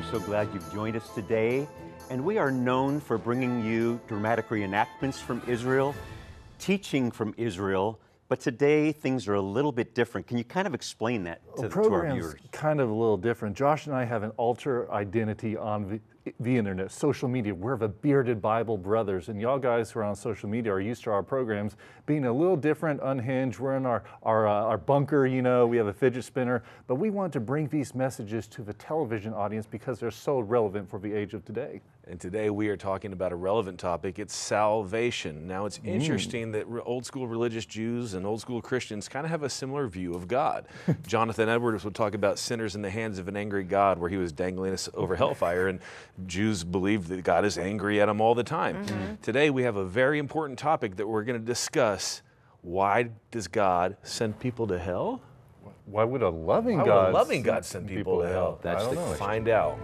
We're so glad you've joined us today. And we are known for bringing you dramatic reenactments from Israel, teaching from Israel. But today things are a little bit different. Can you kind of explain that to, Well, to our viewers? kind of a little different. Josh and I have an alter identity on the, the internet, social media. We're the bearded Bible brothers, and y'all guys who are on social media are used to our programs being a little different, unhinged. We're in our our, uh, our bunker, you know. We have a fidget spinner, but we want to bring these messages to the television audience because they're so relevant for the age of today. And today we are talking about a relevant topic. It's salvation. Now, it's mm. interesting that re- old school religious Jews and old school Christians kind of have a similar view of God. Jonathan Edwards would talk about sinners in the hands of an angry God, where he was dangling us over hellfire, and Jews believe that God is angry at them all the time. Mm-hmm. Today we have a very important topic that we're going to discuss. Why does God send people to hell? Why would a loving Why would God a loving send God send people, to hell? That's I don't the know. Find out.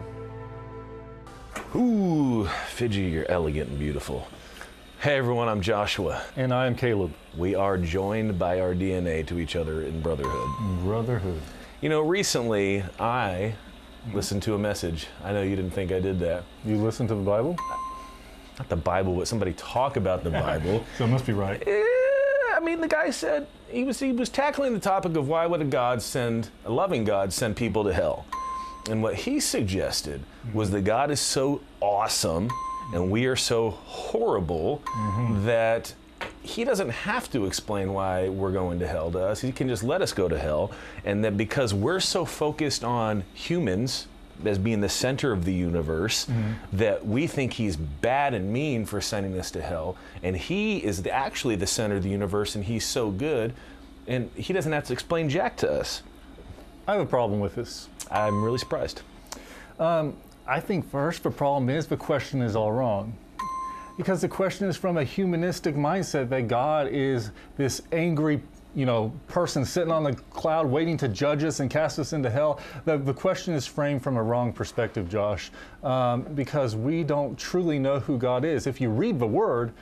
Ooh, Fiji, you're elegant and beautiful. Hey everyone, I'm Joshua. And I am Caleb. We are joined by our DNA to each other in brotherhood. Brotherhood. You know, recently I listened to a message. I know you didn't think I did that. You listen to the Bible? Not the Bible, but somebody talk about the Bible. So it must be right. Eh, I mean, the guy said he was he was tackling the topic of why would a God send a loving God send people to hell, and what he suggested was that God is so awesome and we are so horrible that he doesn't have to explain why we're going to hell to us. He can just let us go to hell, and that because we're so focused on humans as being the center of the universe that we think he's bad and mean for sending us to hell and he is the, actually the center of the universe and he's so good and he doesn't have to explain jack to us I have a problem with this. I'm really surprised I think first the problem is the question is all wrong. Because the question is from a humanistic mindset that God is this angry, you know, person sitting on the cloud waiting to judge us and cast us into hell. The, the question is framed from a wrong perspective, Josh, um, because we don't truly know who God is. If you read the Word,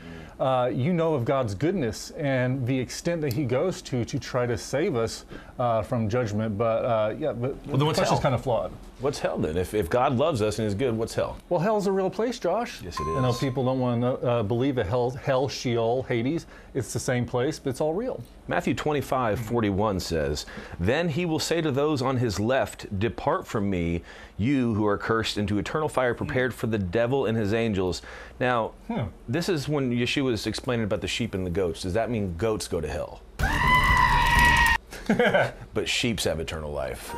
uh, you know of God's goodness and the extent that He goes to to try to save us uh, from judgment. But uh, yeah, but then the question's hell? kind of flawed. What's hell then if, if god loves us and is good what's hell Well, hell's a real place, Josh. Yes, it is. I know people don't want to uh, believe that hell, hell, Sheol, Hades, it's the same place, but it's all real. Matthew 25, 41 says, Then he will say to those on his left, Depart from me, you who are cursed, into eternal fire prepared for the devil and his angels. Now, this is when Yeshua is explaining about the sheep and the goats. Does that mean goats go to hell? but sheeps have eternal life.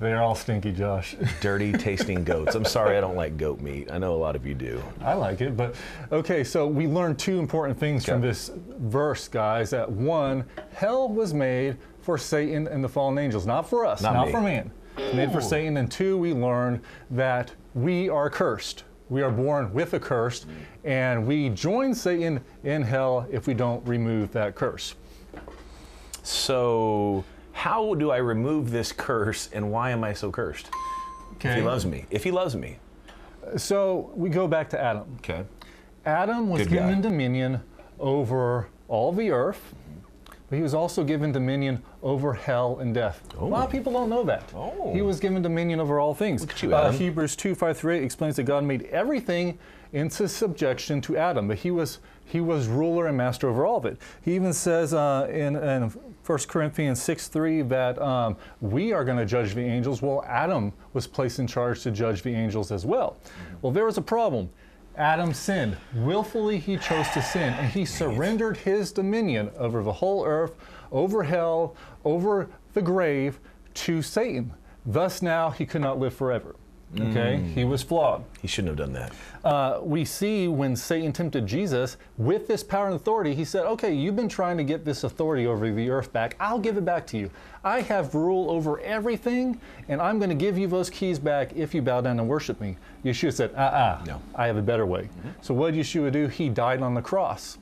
They're all stinky, Josh. Dirty tasting goats. I'm sorry I don't like goat meat. I know a lot of you do. I like it, but okay, so we learned two important things from this verse, guys. That one, hell was made for Satan and the fallen angels, not for us, Not not, for man. Made for Satan. And two, we learned that we are cursed. We are born with a curse, and we join Satan in hell if we don't remove that curse. So, how do I remove this curse and why am I so cursed? If he loves me. If he loves me. So we go back to Adam. Okay. Adam was Good given guy. dominion over all the earth, but he was also given dominion over hell and death. A lot of people don't know that. Oh. He was given dominion over all things. Look at you, Uh, Adam. Hebrews 2 5 through 8 explains that God made everything into subjection to Adam, but he was he was ruler and master over all of it. He even says uh, in, in 1 Corinthians 6 3 that um, we are going to judge the angels. Well, Adam was placed in charge to judge the angels as well. Well, there was a problem. Adam sinned. Willfully, he chose to sin, and he surrendered his dominion over the whole earth, over hell, over the grave to Satan. Thus, now he could not live forever. Okay? He was flawed. He shouldn't have done that. Uh, we see when Satan tempted Jesus with this power and authority, he said, Okay, you've been trying to get this authority over the earth back. I'll give it back to you. I have rule over everything, and I'm going to give you those keys back if you bow down and worship me. Yeshua said, Uh uh No. I have a better way. So, what did Yeshua do? He died on the cross.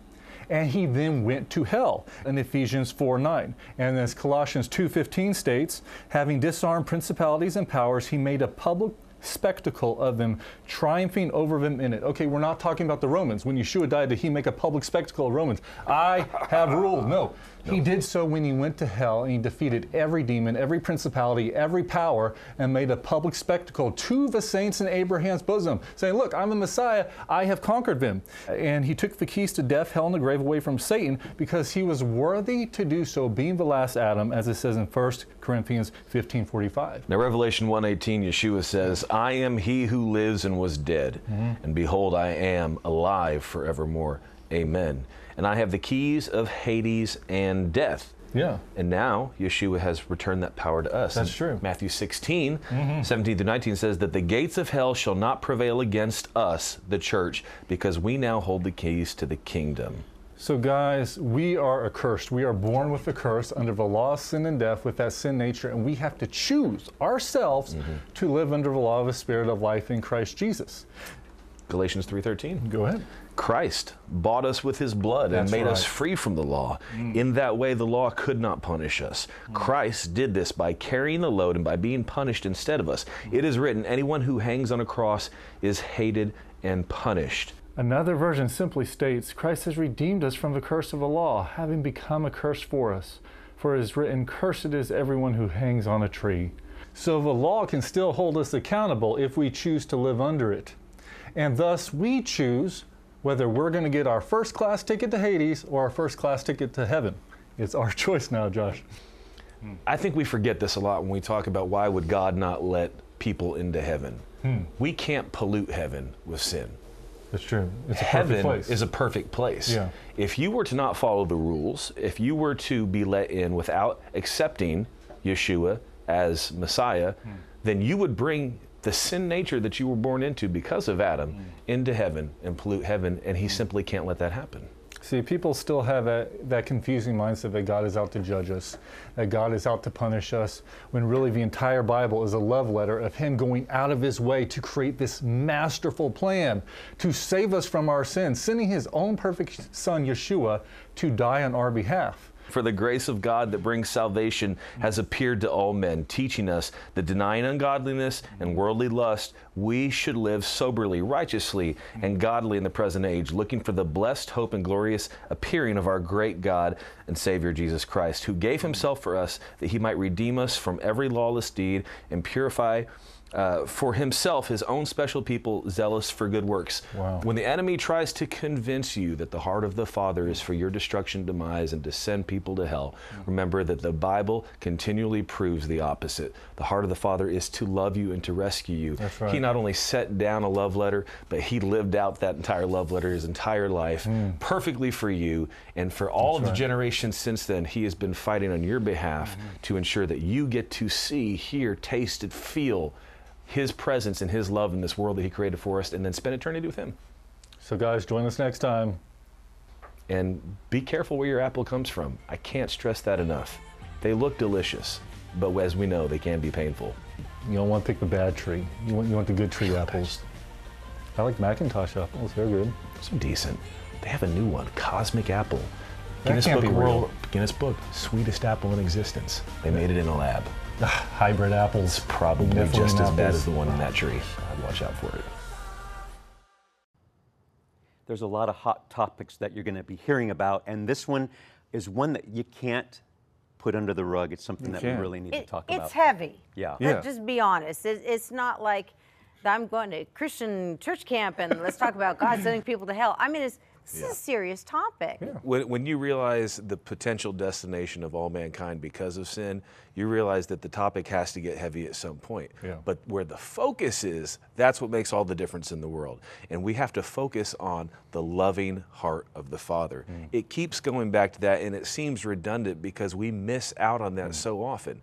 And he then went to hell in Ephesians 4 9. And as Colossians 2.15 states, having disarmed principalities and powers, he made a public spectacle of them triumphing over them in it. Okay, we're not talking about the Romans. When Yeshua died, did he make a public spectacle of Romans? I have ruled. No. He did so when he went to hell and he defeated every demon, every principality, every power, and made a public spectacle to the saints in Abraham's bosom, saying, Look, I'm the Messiah, I have conquered them. And he took the keys to death, hell, and the grave away from Satan because he was worthy to do so, being the last Adam, as it says in 1 Corinthians 15 45. Now, Revelation 1:18, Yeshua says, "I am He who lives and was dead, mm-hmm. and behold, I am alive forevermore. Amen. And I have the keys of Hades and death." Yeah. And now Yeshua has returned that power to us. That's And true. Matthew 16, mm-hmm. 17 through 19 says that the gates of hell shall not prevail against us, the church, because we now hold the keys to the kingdom. So, guys, we are accursed. We are born with a curse under the law of sin and death with that sin nature, and we have to choose ourselves mm-hmm. to live under the law of the Spirit of life in Christ Jesus. Galatians 3:13. Go ahead. Christ bought us with his blood and That's made us free from the law. Mm. In that way, the law could not punish us. Mm. Christ did this by carrying the load and by being punished instead of us. Mm. It is written, anyone who hangs on a cross is hated and punished. Another version simply states Christ has redeemed us from the curse of the law, having become a curse for us. For it is written, Cursed is everyone who hangs on a tree. So the law can still hold us accountable if we choose to live under it. And thus we choose whether we're going to get our first class ticket to Hades or our first class ticket to heaven. It's our choice now, Josh. I think we forget this a lot when we talk about why would God not let people into heaven. We can't pollute heaven with sin. That's true. It's a perfect heaven place. is a perfect place. Yeah. If you were to not follow the rules, if you were to be let in without accepting Yeshua as Messiah, Hmm. then you would bring the sin nature that you were born into because of Adam Hmm. into heaven and pollute heaven, and he simply can't let that happen. See, people still have that, that confusing mindset that God is out to judge us, that God is out to punish us, when really the entire Bible is a love letter of Him going out of His way to create this masterful plan to save us from our sins, sending His own perfect Son, Yeshua, to die on our behalf. For the grace of God that brings salvation has appeared to all men, teaching us that denying ungodliness and worldly lust, we should live soberly, righteously, and godly in the present age, looking for the blessed hope and glorious appearing of our great God and Savior Jesus Christ, who gave himself for us that he might redeem us from every lawless deed and purify uh, for himself his own special people zealous for good works. Wow. When the enemy tries to convince you that the heart of the Father is for your destruction, demise, and to send people to hell, remember that the Bible continually proves the opposite. The heart of the Father is to love you and to rescue you. That's right. He not only set down a love letter, but he lived out that entire love letter his entire life perfectly for you. And for all of the right. generations since then, he has been fighting on your behalf to ensure that you get to see, hear, taste, and feel his presence and his love in this world that he created for us and then spend eternity with him. So, guys, join us next time. And be careful where your apple comes from. I can't stress that enough. They look delicious, but as we know, they can be painful. You don't want to pick the bad tree, you want, you want the good tree apples. I like McIntosh apples, they're good. Some decent. They have a new one, Cosmic Apple. That Guinness can't Book be of real. World Guinness Book, sweetest apple in existence. They made it in a lab. Hybrid apples. Probably Definitely just as bad as the one in that tree. I'd watch out for it. There's a lot of hot topics that you're going to be hearing about, and this one is one that you can't put under the rug. It's something that can't. we really need It- to talk it's about. It's heavy. Yeah. Yeah. Let's just be honest. It, it's not like I'm going to Christian church camp and let's talk about God sending people to hell. I mean, it's, this is a serious topic. When, when you realize the potential destination of all mankind because of sin, you realize that the topic has to get heavy at some point. Yeah. But where the focus is, that's what makes all the difference in the world. And we have to focus on the loving heart of the Father. Mm. It keeps going back to that, and it seems redundant because we miss out on that mm. so often.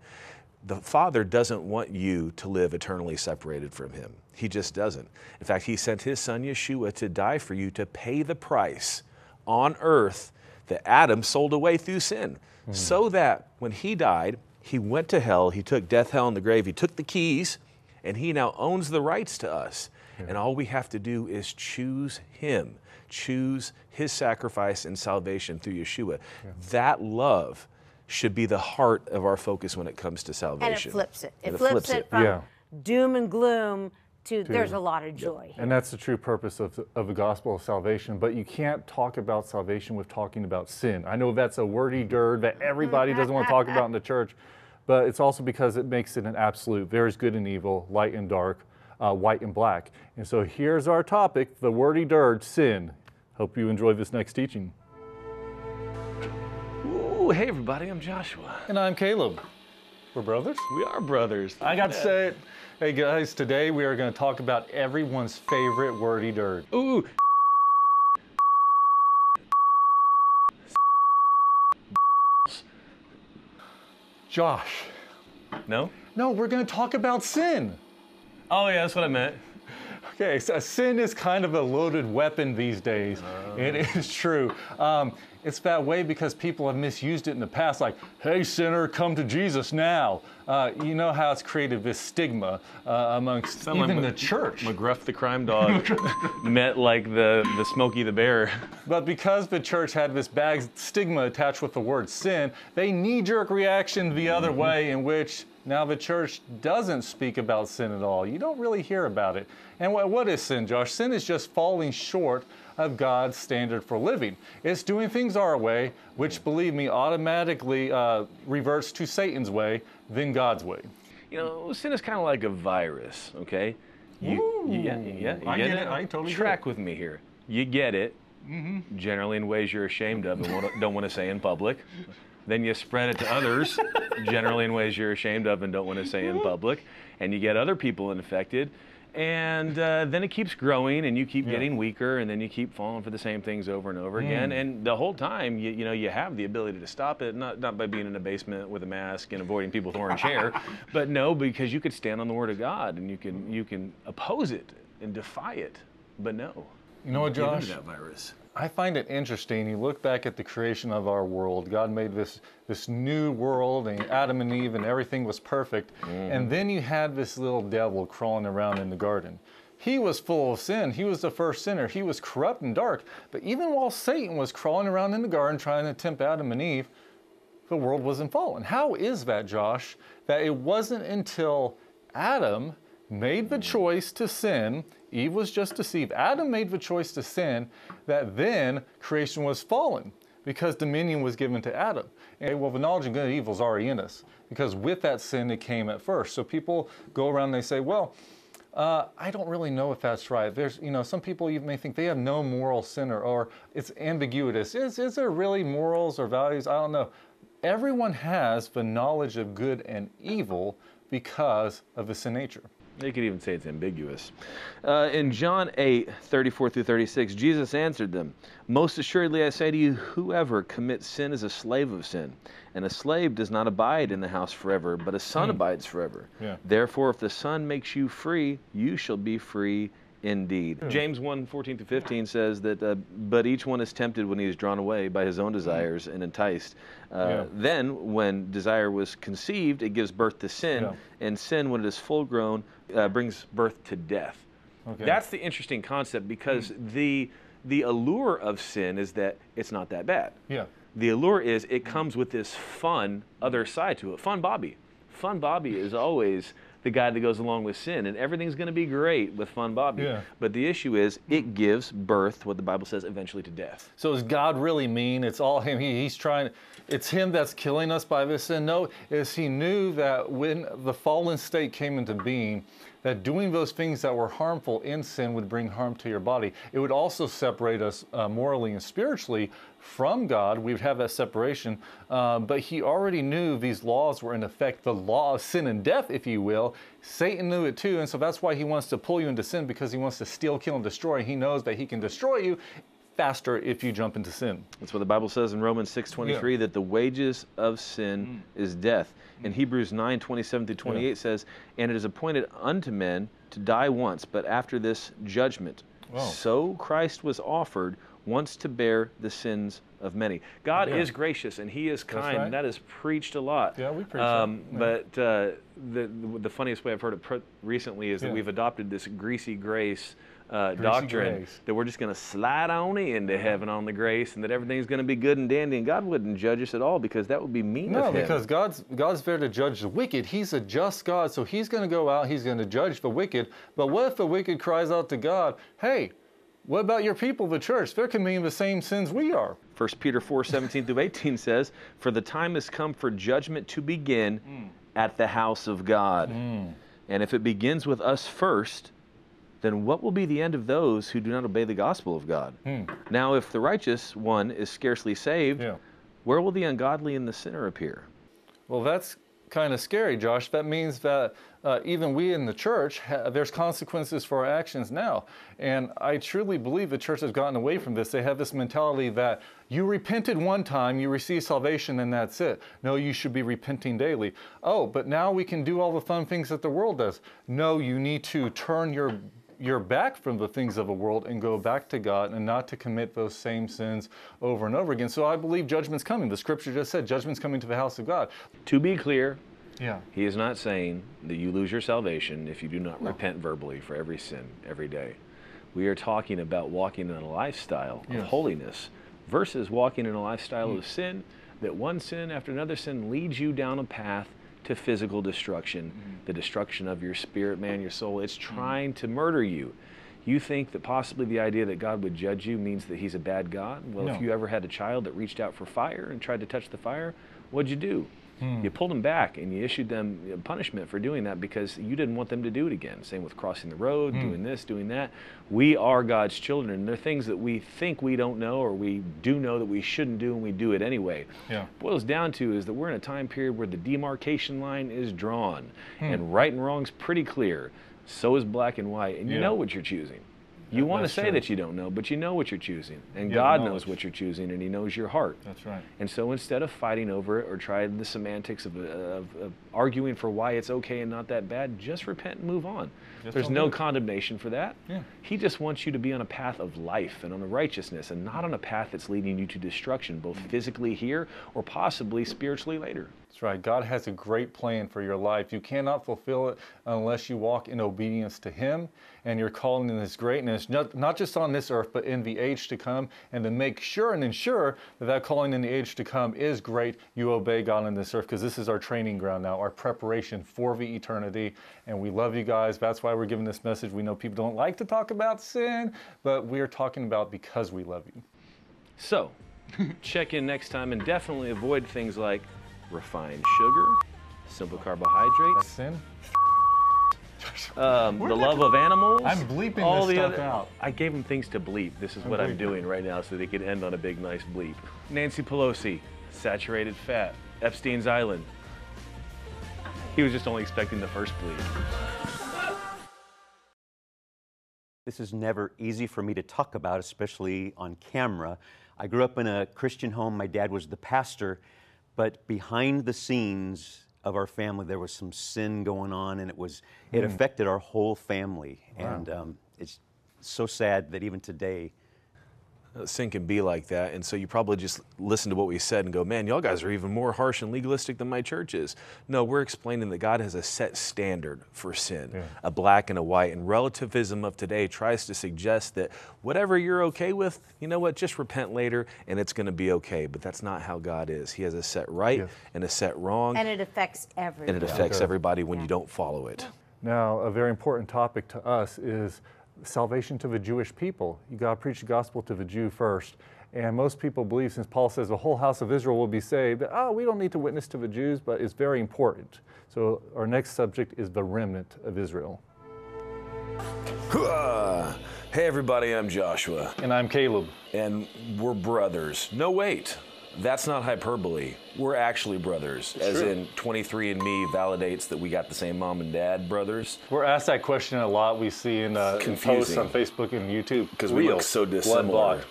The Father doesn't want you to live eternally separated from Him. He just doesn't. In fact, He sent His Son Yeshua to die for you to pay the price on earth that Adam sold away through sin. Hmm. So that when he died, he went to hell, he took death, hell, and the grave, he took the keys, and he now owns the rights to us. And all we have to do is choose him, choose his sacrifice and salvation through Yeshua. That love should be the heart of our focus when it comes to salvation. And salvation. it flips it. It, And flips, it, from Yeah. doom and gloom to, there's a lot of joy. And that's the true purpose of the, of the gospel of salvation. But you can't talk about salvation with talking about sin. I know that's a wordy dirt that everybody doesn't want to talk about in the church, but it's also because it makes it an absolute. There is good and evil, light and dark, uh, white and black. And so here's our topic the wordy dirt, sin. Hope you enjoy this next teaching. Ooh, hey everybody, I'm Joshua. And I'm Caleb. We're brothers? We are brothers. I got to say it. Hey guys, today we are going to talk about everyone's favorite wordy dirt. Ooh. Josh. No? No, we're going to talk about sin. Oh yeah, that's what I meant. Okay, so sin is kind of a loaded weapon these days. It is true. Um, it's that way because people have misused it in the past, like, hey, sinner, come to Jesus now. Uh, you know how it's created this stigma uh, amongst even the church. McGruff the crime dog met like the the Smokey the bear. But because the church had this bad stigma attached with the word sin, they knee jerk reaction the other Mm-hmm. way, in which now the church doesn't speak about sin at all. You don't really hear about it. And what, what is sin, Josh? Sin is just falling short of God's standard for living. It's doing things our way, which, believe me, automatically uh, reverts to Satan's way, then God's way. You know, sin is kind of like a virus. Okay. You, you- yeah, yeah, you I get it. I totally get track it. with me here. You get it. Mm-hmm. Generally in ways you're ashamed of and don't want to say in public. Then you spread it to others, generally in ways you're ashamed of and don't want to say in public, and you get other people infected. And uh, then it keeps growing, and you keep Yeah. getting weaker, and then you keep falling for the same things over and over again. And the whole time, you, you know, you have the ability to stop it, not not by being in a basement with a mask and avoiding people with orange hair, but no, because you could stand on the Word of God and you can you can oppose it and defy it. But no, You know what, Josh? that virus. I find it interesting. You look back at the creation of our world. God made this this new world, and Adam and Eve, and everything was perfect. And mm-hmm. then you had this little devil crawling around in the garden. He was full of sin. He was the first sinner. He was corrupt and dark. But even while Satan was crawling around in the garden trying to tempt Adam and Eve, the world wasn't fallen. How is that, Josh? That it wasn't until Adam made the choice to sin, Eve was just deceived. Adam made the choice to sin, that then creation was fallen because dominion was given to Adam. And well, the knowledge of good and evil is already in us because with that sin it came at first. So people go around and they say, well, uh, I don't really know if that's right. There's, you know, some people you may think they have no moral sin or, or it's ambiguous. Is, is there really morals or values? I don't know. Everyone has the knowledge of good and evil because of the sin nature. They could even say it's ambiguous. Uh, in John 8, 34 through 36, Jesus answered them Most assuredly I say to you, whoever commits sin is a slave of sin. And a slave does not abide in the house forever, but a son abides forever. Yeah. Therefore, if the Son makes you free, you shall be free indeed. James 1 14 through 15 says that, uh, but each one is tempted when he is drawn away by his own desires and enticed. Uh, Yeah. Then, when desire was conceived, it gives birth to sin, Yeah. and sin, when it is full grown, uh, brings birth to death. Okay. That's the interesting concept because the the allure of sin is that it's not that bad. Yeah. The allure is it comes with this fun other side to it. Fun Bobby. Fun Bobby is always the guy that goes along with sin, and everything's going to be great with Fun Bobby. Yeah. But the issue is it gives birth, what the Bible says, eventually to death. So is God really mean? It's all him. He, he's trying. It's him that's killing us by this sin. No, is he knew that when the fallen state came into being, that doing those things that were harmful in sin would bring harm to your body. It would also separate us uh, morally and spiritually from God. We would have that separation. Uh, but he already knew these laws were in effect, the law of sin and death, if you will. Satan knew it too, and so that's why he wants to pull you into sin because he wants to steal, kill, and destroy. He knows that he can destroy you faster if you jump into sin. That's what the Bible says in Romans 6:23 that the wages of sin is death. In Hebrews 9:27 through 28 says, "And it is appointed unto men to die once, but after this judgment. Wow. So Christ was offered once to bear the sins of many." God Yeah. is gracious and He is kind. right. and That is preached a lot. Yeah, we preach um. Yeah. But uh, the the funniest way I've heard it put recently is that Yeah. we've adopted this greasy grace uh, doctrine grace. that we're just going to slide on into heaven on the grace and that everything's going to be good and dandy and God wouldn't judge us at all because that would be mean No, because God's God's there to judge the wicked. He's a just God, so He's going to go out. He's going to judge the wicked. But what if the wicked cries out to God, "Hey, what about your people, the church? They're committing the same sins we are." 1 Peter 4 17 through 18 says, For the time has come for judgment to begin at the house of God. And if it begins with us first, then what will be the end of those who do not obey the gospel of God? Now, if the righteous one is scarcely saved, Yeah. where will the ungodly and the sinner appear? Well, that's kind of scary, Josh. That means that uh, even we in the church, ha- there's consequences for our actions now. And I truly believe the church has gotten away from this. They have this mentality that you repented one time, you receive salvation, and that's it. No, you should be repenting daily. Oh, but now we can do all the fun things that the world does. No, you need to turn your your back from the things of the world and go back to God and not to commit those same sins over and over again. So I believe judgment's coming. The scripture just said judgment's coming to the house of God. To be clear, Yeah. he is not saying that you lose your salvation if you do not repent verbally for every sin every day. We are talking about walking in a lifestyle of holiness versus walking in a lifestyle hmm. of sin that one sin after another sin leads you down a path to physical destruction, mm-hmm. the destruction of your spirit, man, your soul. It's mm-hmm. trying to murder you. You think that possibly the idea that God would judge you means that he's a bad God? Well, if you ever had a child that reached out for fire and tried to touch the fire, what'd you do? Hmm. You pulled them back and you issued them punishment for doing that because you didn't want them to do it again. Same with crossing the road, Hmm. doing this, doing that. We are God's children. And there are things that we think we don't know or we do know that we shouldn't do and we do it anyway. Yeah. Boils down to is that we're in a time period where the demarcation line is drawn Hmm. and right and wrong's pretty clear. So is black and white. And you know what you're choosing. You want to say true. that you don't know, but you know what you're choosing. And Yeah, God knows what you're choosing and He knows your heart. That's right. And so instead of fighting over it or trying the semantics of, of, of arguing for why it's okay and not that bad, just repent and move on. Just There's no condemnation for that. Yeah. He just wants you to be on a path of life and on a righteousness and not on a path that's leading you to destruction, both physically here or possibly spiritually later. That's right. God has a great plan for your life. You cannot fulfill it unless you walk in obedience to Him and you're calling in His greatness, not, not just on this earth, but in the age to come. And to make sure and ensure that that calling in the age to come is great, you obey God on this earth because this is our training ground now, our preparation for the eternity. And we love you guys. That's why we're giving this message. We know people don't like to talk about sin, but we're talking about because we love you. So, check in next time and definitely avoid things like refined sugar, simple carbohydrates, Sin? um, the love of animals. I'm bleeping all this the stuff other- out. I gave them things to bleep. This is what I'm doing right now so they could end on a big, nice bleep. Nancy Pelosi, saturated fat, Epstein's Island. He was just only expecting the first bleed. This is never easy for me to talk about, especially on camera. I grew up in a Christian home. My dad was the pastor, but behind the scenes of our family, there was some sin going on, and it was it affected our whole family. And um, it's so sad that even today, Sin can be like that, and so you probably just listen to what we said and go, "Man, y'all guys are even more harsh and legalistic than my church is." No, we're explaining that God has a set standard for sin, a black and a white, and relativism of today tries to suggest that whatever you're okay with, you know what, just repent later and it's going to be okay. But that's not how God is. He has a set right Yes. and a set wrong, And it affects everyone. and it affects Okay. everybody when you don't follow it. Now, a very important topic to us is salvation to the Jewish people. You got to preach the gospel to the Jew first. And most people believe, since Paul says the whole house of Israel will be saved, that, oh, we don't need to witness to the Jews, but it's very important. So, our next subject is the remnant of Israel. Hey, everybody, I'm Joshua. And I'm Caleb. and we're brothers. No, wait. That's not hyperbole. We're actually brothers, as true. in 23andMe validates that we got the same mom and dad brothers. We're asked that question a lot. We see in, uh, in posts on Facebook and YouTube. Because we look so blood dissimilar bought.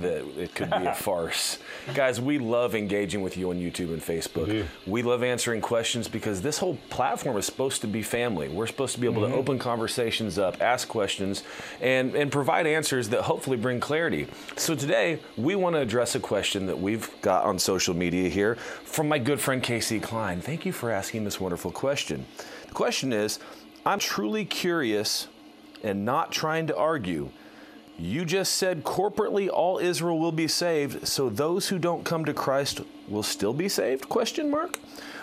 That it could be a farce. Guys, we love engaging with you on YouTube and Facebook. We love answering questions because this whole platform is supposed to be family. We're supposed to be able Mm-hmm. to open conversations up, ask questions, and, and provide answers that hopefully bring clarity. So today, we want to address a question that we've got on social media here from my good friend Casey Klein. Thank you for asking this wonderful question. The question is I'm truly curious and not trying to argue. You just said corporately all Israel will be saved, so those who don't come to Christ will still be saved? Question mark.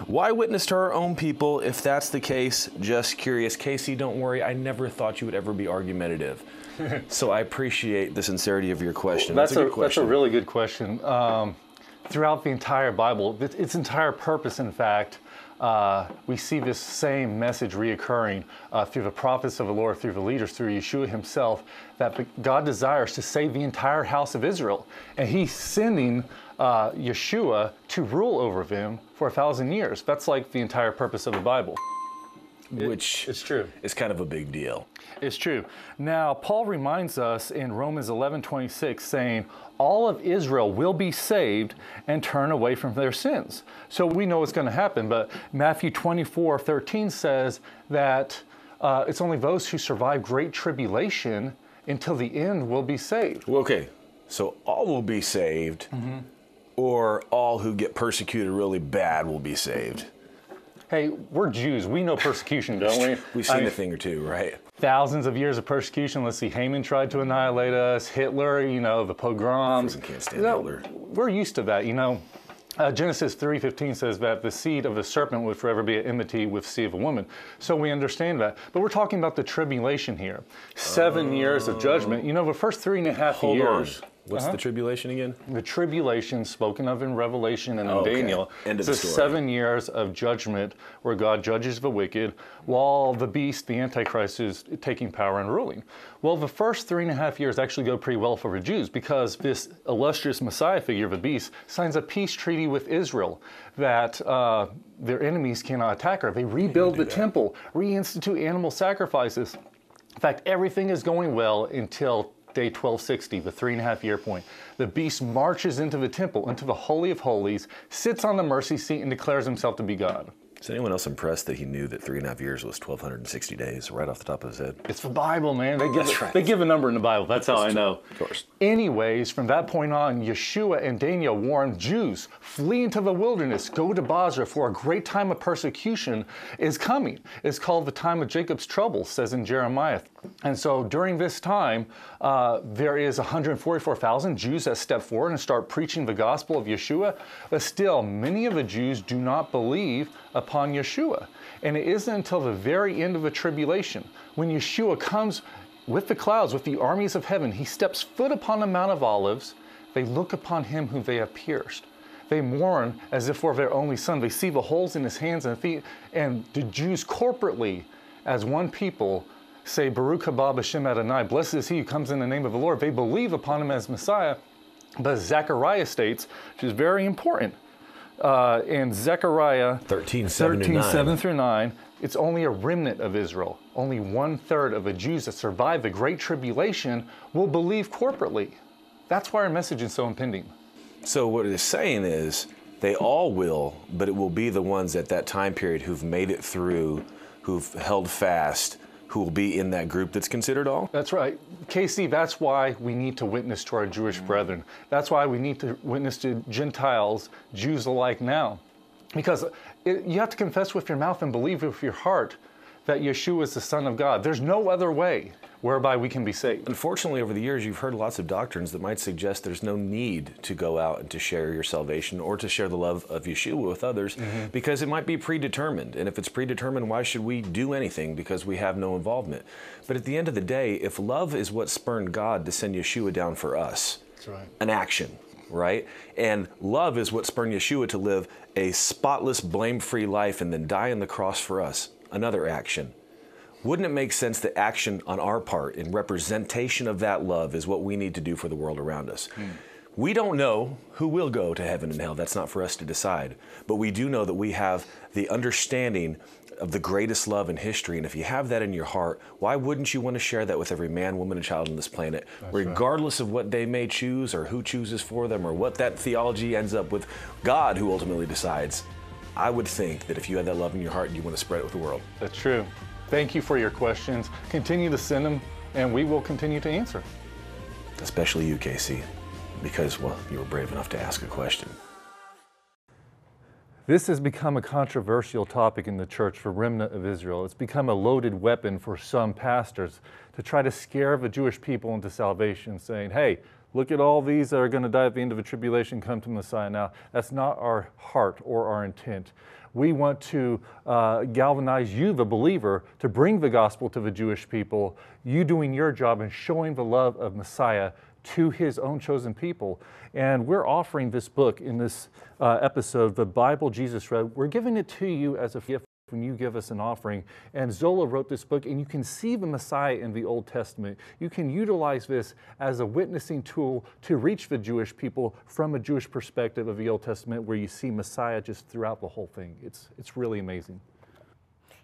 Why witness to our own people if that's the case? Just curious. Casey, don't worry. I never thought you would ever be argumentative. so I appreciate the sincerity of your question. That's, That's, a, a, good question. that's a really good question. Um, throughout the entire Bible, its entire purpose, in fact, uh, we see this same message reoccurring uh, through the prophets of the Lord, through the leaders, through Yeshua himself, that God desires to save the entire house of Israel. And he's sending uh, Yeshua to rule over them for a thousand years. That's like the entire purpose of the Bible. Which It's true. is kind of a big deal. It's true. Now, Paul reminds us in Romans 11 26, saying, All of Israel will be saved and turn away from their sins. So we know it's going to happen. But Matthew 24 13 says that uh, it's only those who survive great tribulation until the end will be saved. Well, okay, so all will be saved, Mm-hmm. or all who get persecuted really bad will be saved. Hey, we're Jews. We know persecution, don't we? We've I seen mean, a thing or two, right? thousands of years of persecution. Let's see, Haman tried to annihilate us, Hitler, you know, the pogroms. Can't stand You know, Hitler. We're used to that, you know. Uh, Genesis 3:15 says that the seed of the serpent would forever be at enmity with seed of a woman. So we understand that. But we're talking about the tribulation here. Seven years of judgment. You know, the first three and a half Hold years. on. What's the tribulation again? The tribulation spoken of in Revelation and in Oh. Daniel of is the the seven years of judgment where God judges the wicked while the beast, the Antichrist, is taking power and ruling. Well, the first three and a half years actually go pretty well for the Jews because this illustrious Messiah figure, of the beast, signs a peace treaty with Israel that uh, their enemies cannot attack her. They rebuild the temple, reinstitute animal sacrifices. In fact, everything is going well until day 1260, the three and a half year point. The beast marches into the temple, into the Holy of Holies, sits on the mercy seat, and declares himself to be God. Is anyone else impressed that he knew that three and a half years was 1,260 days right off the top of his head? It's the Bible, man. They give, That's right. they give a number in the Bible. That's how I know. Of course. Anyways, from that point on, Yeshua and Daniel warn Jews flee into the wilderness, go to Bozrah, for a great time of persecution is coming. It's called the time of Jacob's trouble, says in Jeremiah. And so during this time, uh, there is 144,000 Jews that step forward and start preaching the gospel of Yeshua. But still, many of the Jews do not believe upon Yeshua. And it isn't until the very end of the tribulation, when Yeshua comes with the clouds, with the armies of heaven, he steps foot upon the Mount of Olives. They look upon him whom they have pierced. They mourn as if for their only son. They see the holes in his hands and feet. And the Jews corporately, as one people, say, Baruch haba Hashem Adonai, blessed is he who comes in the name of the Lord. They believe upon him as Messiah. But Zechariah states, which is very important, uh, in Zechariah 13, 7 to 13, 9. 7 through 9, it's only a remnant of Israel. Only one third of the Jews that survive the Great Tribulation will believe corporately. That's why our message is so impending. So what it's saying is they all will, but it will be the ones at that time period who've made it through, who've held fast, who will be in that group that's considered all. That's right. Casey, that's why we need to witness to our Jewish mm. brethren. That's why we need to witness to Gentiles, Jews alike now. Because it, you have to confess with your mouth and believe with your heart that Yeshua is the Son of God. There's no other way whereby we can be saved. Unfortunately, over the years, you've heard lots of doctrines that might suggest there's no need to go out and to share your salvation or to share the love of Yeshua with others mm-hmm. because it might be predetermined. And if it's predetermined, why should we do anything because we have no involvement? But at the end of the day, if love is what spurned God to send Yeshua down for us, That's right. an action, right? And love is what spurned Yeshua to live a spotless, blame free life and then die on the cross for us, another action. Wouldn't it make sense that action on our part in representation of that love is what we need to do for the world around us? Hmm. We don't know who will go to heaven and hell. That's not for us to decide. But we do know that we have the understanding of the greatest love in history. And if you have that in your heart, why wouldn't you want to share that with every man, woman, and child on this planet, regardless of what they may choose or who chooses for them or what that theology ends up with? God, who ultimately decides. I would think that if you had that love in your heart, and you want to spread it with the world. That's true. Thank you for your questions. Continue to send them, and we will continue to answer. especially you, Casey, because, well, you were brave enough to ask a question. This has become a controversial topic in the church for remnant of Israel. It's become a loaded weapon for some pastors to try to scare the Jewish people into salvation, saying, hey, look at all these that are going to die at the end of the tribulation, come to Messiah now. That's not our heart or our intent. We want to uh, galvanize you, the believer, to bring the gospel to the Jewish people, you doing your job and showing the love of Messiah to his own chosen people. And we're offering this book in this uh, episode, The Bible Jesus Read. We're giving it to you as a gift when you give us an offering. And Zola wrote this book, and you can see the Messiah in the Old Testament. You can utilize this as a witnessing tool to reach the Jewish people from a Jewish perspective of the Old Testament, where you see Messiah just throughout the whole thing. It's, it's really amazing.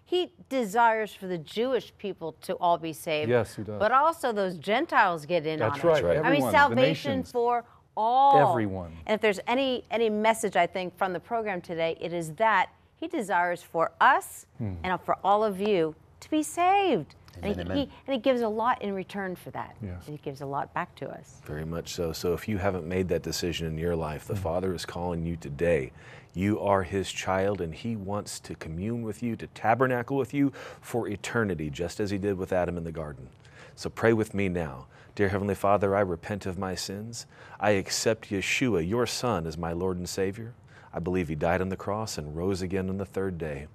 He desires for the Jewish people to all be saved. Yes, he does. But also those Gentiles get in That's on right. it. Right. Everyone, I mean, salvation for all. Everyone. And if there's any any message I think from the program today, it is that he desires for us Hmm. and for all of you to be saved. and, he, Amen, he- and he gives a lot in return for that. Yes. And he gives a lot back to us. Very much so. So if you haven't made that decision in your life, the Father is calling you today. You are His child, and He wants to commune with you, to tabernacle with you for eternity, just as He did with Adam in the garden. So pray with me now. Dear Heavenly Father, I repent of my sins. I accept Yeshua, your Son, as my Lord and Savior. I believe He died on the cross and rose again on the third day.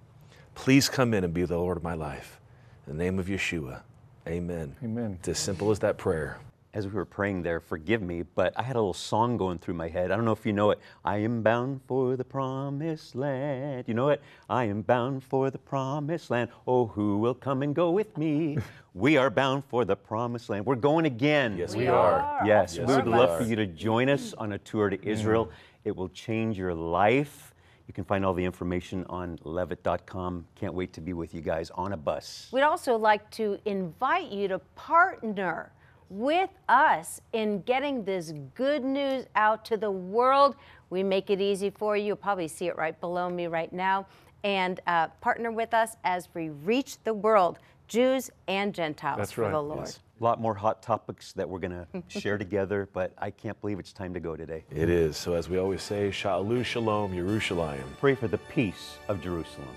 Please come in and be the Lord of my life. In the name of Yeshua, amen. Amen. It's as simple as that prayer. As we were praying there, forgive me, but I had a little song going through my head. I don't know if you know it. I am bound for the promised land. You know it? I am bound for the promised land. Oh, who will come and go with me? we are bound for the promised land. We're going again. Yes, We we are. are. Yes, Yes, we would love are. for you to join us on a tour to Israel. Mm. It will change your life. You can find all the information on levitt.com. Can't wait to be with you guys on a bus. We'd also like to invite you to partner with us in getting this good news out to the world. We make it easy for you. You'll probably see it right below me right now. And uh, partner with us as we reach the world, Jews and Gentiles, That's for right, the Lord. yes. A lot more hot topics that we're going to share together, but I can't believe it's time to go today. It is. So as we always say, Sha'alu Shalom Yerushalayim. Pray for the peace of Jerusalem.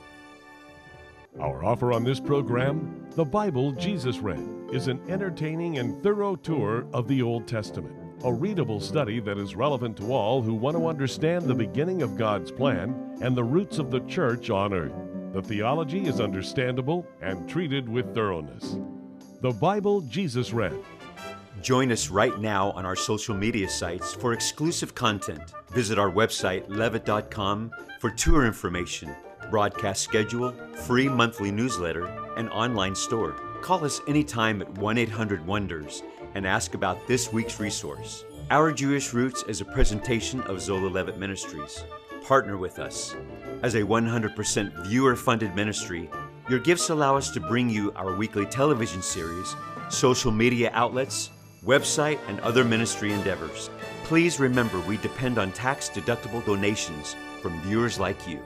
Our offer on this program, The Bible Jesus Read, is an entertaining and thorough tour of the Old Testament. A readable study that is relevant to all who want to understand the beginning of God's plan and the roots of the church on earth. The theology is understandable and treated with thoroughness. The Bible Jesus Read. Join us right now on our social media sites for exclusive content. Visit our website, levitt.com, for tour information, broadcast schedule, free monthly newsletter, and online store. Call us anytime at 1 800 Wonders and ask about this week's resource. Our Jewish Roots is a presentation of Zola Levitt Ministries. Partner with us. As a 100% viewer funded ministry, your gifts allow us to bring you our weekly television series, social media outlets, website, and other ministry endeavors. Please remember we depend on tax deductible donations from viewers like you.